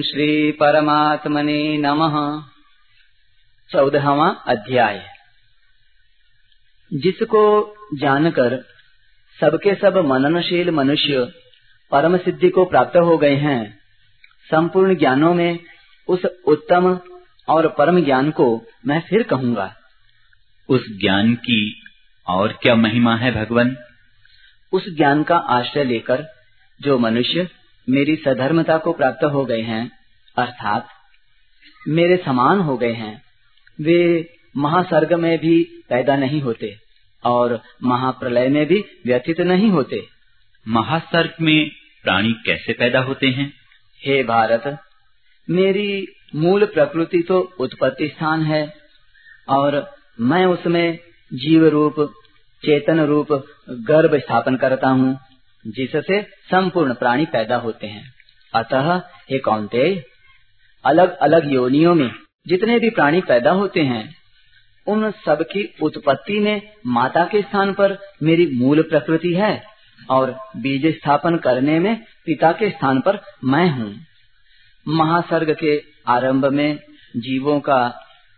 ओम श्री परमात्मने नमः। चौदहवा अध्याय। जिसको जानकर सबके सब मननशील मनुष्य परम सिद्धि को प्राप्त हो गए हैं संपूर्ण ज्ञानों में उस उत्तम और परम ज्ञान को मैं फिर कहूँगा। उस ज्ञान की और क्या महिमा है भगवान? उस ज्ञान का आश्रय लेकर जो मनुष्य मेरी सधर्मता को प्राप्त हो गए हैं अर्थात मेरे समान हो गए हैं। वे महासर्ग में भी पैदा नहीं होते और महाप्रलय में भी व्यथित नहीं होते। महासर्ग में प्राणी कैसे पैदा होते हैं? हे भारत मेरी मूल प्रकृति तो उत्पत्ति स्थान है और मैं उसमें जीव रूप चेतन रूप गर्भ स्थापन करता हूँ। जिससे संपूर्ण प्राणी पैदा होते हैं। अतः हे कौनते अलग अलग योनियों में जितने भी प्राणी पैदा होते हैं, उन सब की उत्पत्ति में माता के स्थान पर मेरी मूल प्रकृति है और बीज स्थापन करने में पिता के स्थान पर मैं हूँ। महासर्ग के आरंभ में जीवों का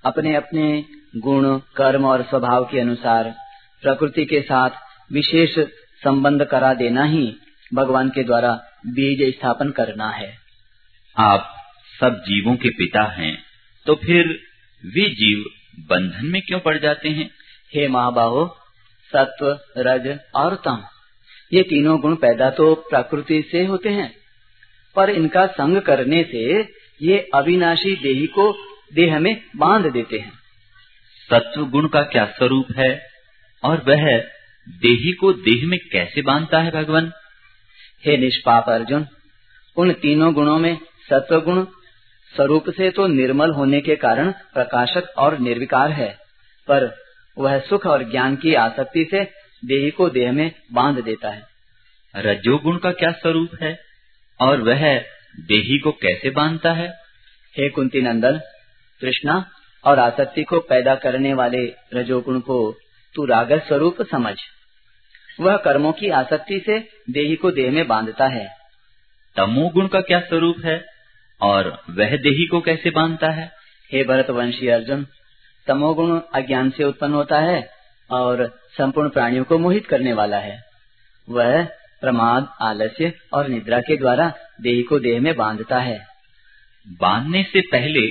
अपने अपने गुण, कर्म और स्वभाव के अनुसार प्रकृति के साथ विशेष संबंध करा देना ही भगवान के द्वारा बीज स्थापन करना है। आप सब जीवों के पिता हैं तो फिर वे जीव बंधन में क्यों पड़ जाते हैं? हे महाबाहो सत्व रज और तम ये तीनों गुण पैदा तो प्रकृति से होते हैं पर इनका संग करने से ये अविनाशी देही को देह में बाँध देते हैं। सत्व गुण का क्या स्वरूप है? और वह देही को देह में कैसे बांधता है भगवान? हे निष्पाप अर्जुन उन तीनों गुणों में सत्व गुण स्वरूप से तो निर्मल होने के कारण प्रकाशक और निर्विकार है पर वह सुख और ज्ञान की आसक्ति से देही को देह में बाँध देता है। रजोगुण का क्या स्वरूप है? और वह देही को कैसे बांधता है? हे कुंती नंदन कृष्णा और आसक्ति को पैदा करने वाले रजोगुण को तू राग स्वरूप समझ। वह कर्मों की आसक्ति से देही को देह में बांधता है। तमोगुण का क्या स्वरूप है? और वह देही को कैसे बांधता है? हे भरतवंशी अर्जुन तमोगुण अज्ञान से उत्पन्न होता है और संपूर्ण प्राणियों को मोहित करने वाला है। वह प्रमाद आलस्य और निद्रा के द्वारा देही को देह में बांधता है। बांधने से पहले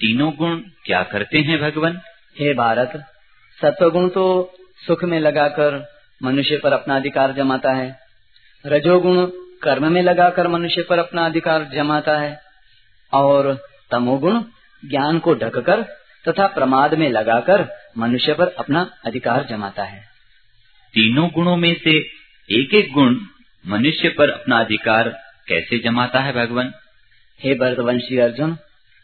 तीनों गुण क्या करते हैं भगवान? हे भारत सत्वगुण तो सुख में लगाकर मनुष्य पर अपना अधिकार जमाता है। रजोगुण कर्म में लगाकर मनुष्य पर अपना अधिकार जमाता है। और तमोगुण ज्ञान को ढककर तथा प्रमाद में लगाकर मनुष्य पर अपना अधिकार जमाता है। तीनों गुणों में से एक एक गुण मनुष्य पर अपना अधिकार कैसे जमाता है भगवान? हे भरतवंशी अर्जुन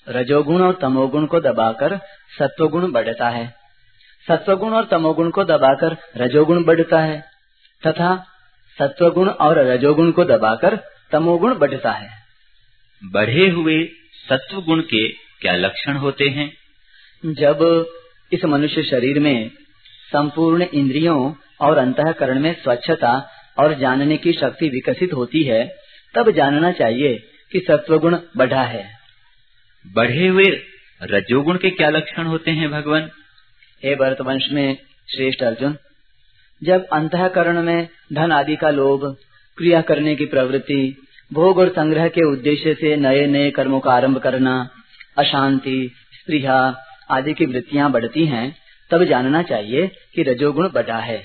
रजोगुण और तमोगुण को दबाकर सत्वगुण बढ़ता है। सत्वगुण और तमोगुण को दबाकर रजोगुण बढ़ता है तथा सत्वगुण और रजोगुण को दबाकर तमोगुण बढ़ता है। बढ़े हुए सत्व गुण के क्या लक्षण होते हैं? जब इस मनुष्य शरीर में संपूर्ण इंद्रियों और अंतकरण में स्वच्छता और जानने की शक्ति विकसित होती है तब जानना चाहिए कि सत्वगुण बढ़ा है। बढ़े हुए रजोगुण के क्या लक्षण होते हैं भगवान? हे भरतवंश में श्रेष्ठ अर्जुन जब अंतकरण में धन आदि का लोभ क्रिया करने की प्रवृत्ति भोग और संग्रह के उद्देश्य से नए नए कर्मों का आरंभ करना अशांति स्प्रिया आदि की वृत्तियाँ बढ़ती हैं तब जानना चाहिए कि रजोगुण बढ़ा है।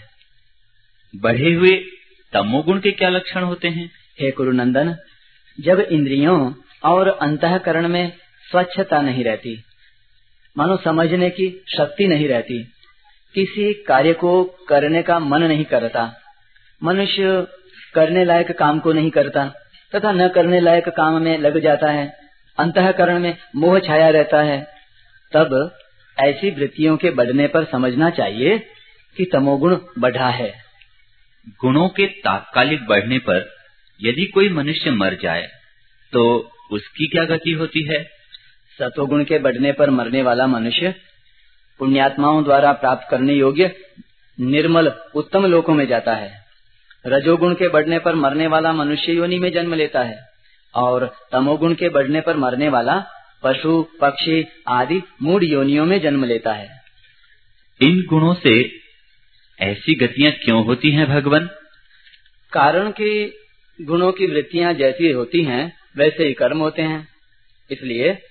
बढ़े हुए तमोगुण के क्या लक्षण होते हैं? हे कुरुनंदन जब इंद्रियों और अंतकरण में स्वच्छता नहीं रहती मानो समझने की शक्ति नहीं रहती। किसी कार्य को करने का मन नहीं करता। मनुष्य करने लायक काम को नहीं करता तथा न करने लायक काम में लग जाता है। अंतकरण में मोह छाया रहता है। तब ऐसी वृत्तियों के बढ़ने पर समझना चाहिए कि तमोगुण बढ़ा है। गुणों के तात्कालिक बढ़ने पर यदि कोई मनुष्य मर जाए तो उसकी क्या गति होती है? सतोगुण के बढ़ने पर मरने वाला मनुष्य पुण्यात्माओं द्वारा प्राप्त करने योग्य निर्मल उत्तम लोकों में जाता है। रजोगुण के बढ़ने पर मरने वाला मनुष्य योनि में जन्म लेता है और तमोगुण के बढ़ने पर मरने वाला पशु पक्षी आदि मूड योनियों में जन्म लेता है। इन गुणों से ऐसी गतियाँ क्यों होती हैं भगवान? कारण कि गुणों की वृत्तियाँ जैसी होती हैं वैसे ही कर्म होते हैं। इसलिए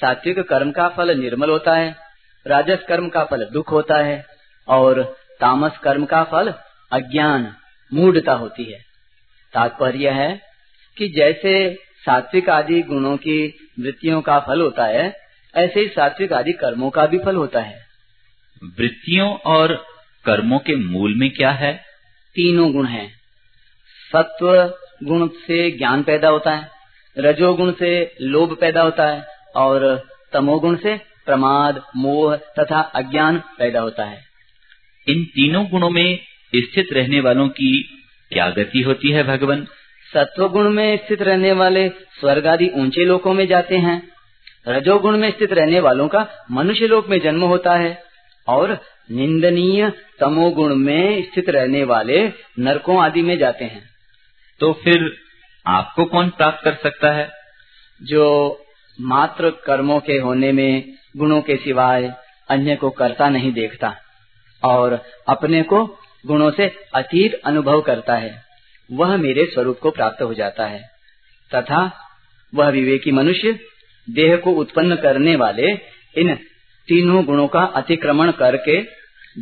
सात्विक कर्म का फल निर्मल होता है राजस कर्म का फल दुख होता है और तामस कर्म का फल अज्ञान मूढ़ता होती है। तात्पर्य है कि जैसे सात्विक आदि गुणों की वृत्तियों का फल होता है ऐसे ही सात्विक आदि कर्मों का भी फल होता है। वृत्तियों और कर्मों के मूल में क्या है? तीनों गुण हैं। सत्व गुण से ज्ञान पैदा होता है रजोगुण से लोभ पैदा होता है और तमोगुण से प्रमाद मोह तथा अज्ञान पैदा होता है। इन तीनों गुणों में स्थित रहने वालों की क्या गति होती है भगवान? सत्व गुण में स्थित रहने वाले स्वर्ग आदि ऊँचे लोकों में जाते हैं। रजोगुण में स्थित रहने वालों का मनुष्य लोक में जन्म होता है। और निंदनीय तमोगुण में स्थित रहने वाले नरकों आदि में जाते हैं। तो फिर आपको कौन प्राप्त कर सकता है? जो मात्र कर्मों के होने में, गुणों के सिवाय अन्य को करता नहीं देखता, और अपने को गुणों से अतीत अनुभव करता है, वह मेरे स्वरूप को प्राप्त हो जाता है। तथा वह विवेकी मनुष्य, देह को उत्पन्न करने वाले इन तीनों गुणों का अतिक्रमण करके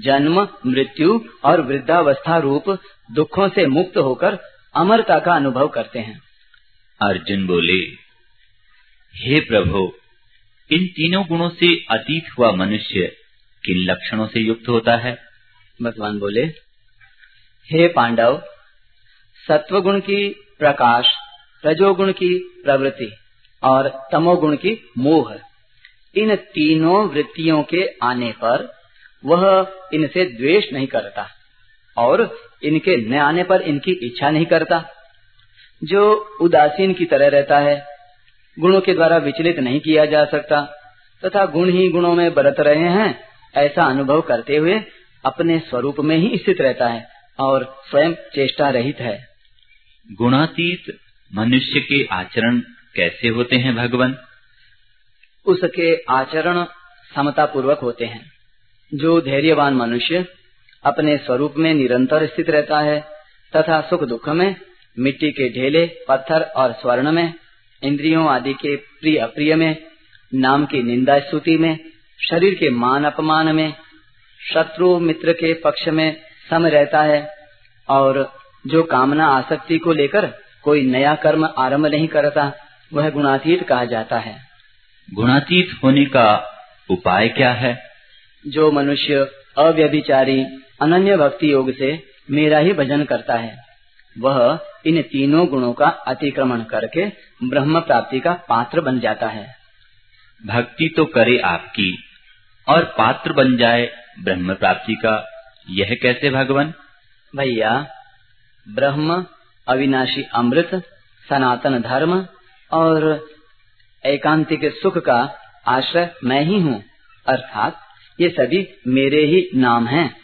जन्म, मृत्यु और वृद्धावस्था रूप दुखों से मुक्त होकर अमरता का अनुभव करते हैं। अर्जुन बोले हे प्रभु, इन तीनों गुणों से अतीत हुआ मनुष्य किन लक्षणों से युक्त होता है? भगवान बोले, हे पांडव, सत्वगुण की प्रकाश, रजोगुण की प्रवृत्ति और तमोगुण की मोह, इन तीनों वृत्तियों के आने पर वह इनसे द्वेष नहीं करता और इनके न आने पर इनकी इच्छा नहीं करता। जो उदासीन की तरह रहता है गुणों के द्वारा विचलित नहीं किया जा सकता तथा गुण ही गुणों में बरत रहे हैं ऐसा अनुभव करते हुए अपने स्वरूप में ही स्थित रहता है और स्वयं चेष्टा रहित है। गुणातीत मनुष्य के आचरण कैसे होते हैं भगवान? उसके आचरण समता पूर्वक होते हैं। जो धैर्यवान मनुष्य अपने स्वरूप में निरंतर स्थित रहता है तथा सुख दुख में मिट्टी के ढेले पत्थर और स्वर्ण में इंद्रियों आदि के प्रिय अप्रिय में नाम की निंदा स्तुति में शरीर के मान अपमान में शत्रु मित्र के पक्ष में सम रहता है और जो कामना आसक्ति को लेकर कोई नया कर्म आरंभ नहीं करता वह गुणातीत कहा जाता है। गुणातीत होने का उपाय क्या है? जो मनुष्य अव्यभिचारी अनन्य भक्ति योग से मेरा ही भजन करता है वह इन तीनों गुणों का अतिक्रमण करके ब्रह्म प्राप्ति का पात्र बन जाता है। भक्ति तो करे आपकी और पात्र बन जाए ब्रह्म प्राप्ति का यह कैसे भगवान? भैया ब्रह्म अविनाशी अमृत सनातन धर्म और एकांतिक सुख का आश्रय मैं ही हूँ अर्थात ये सभी मेरे ही नाम हैं।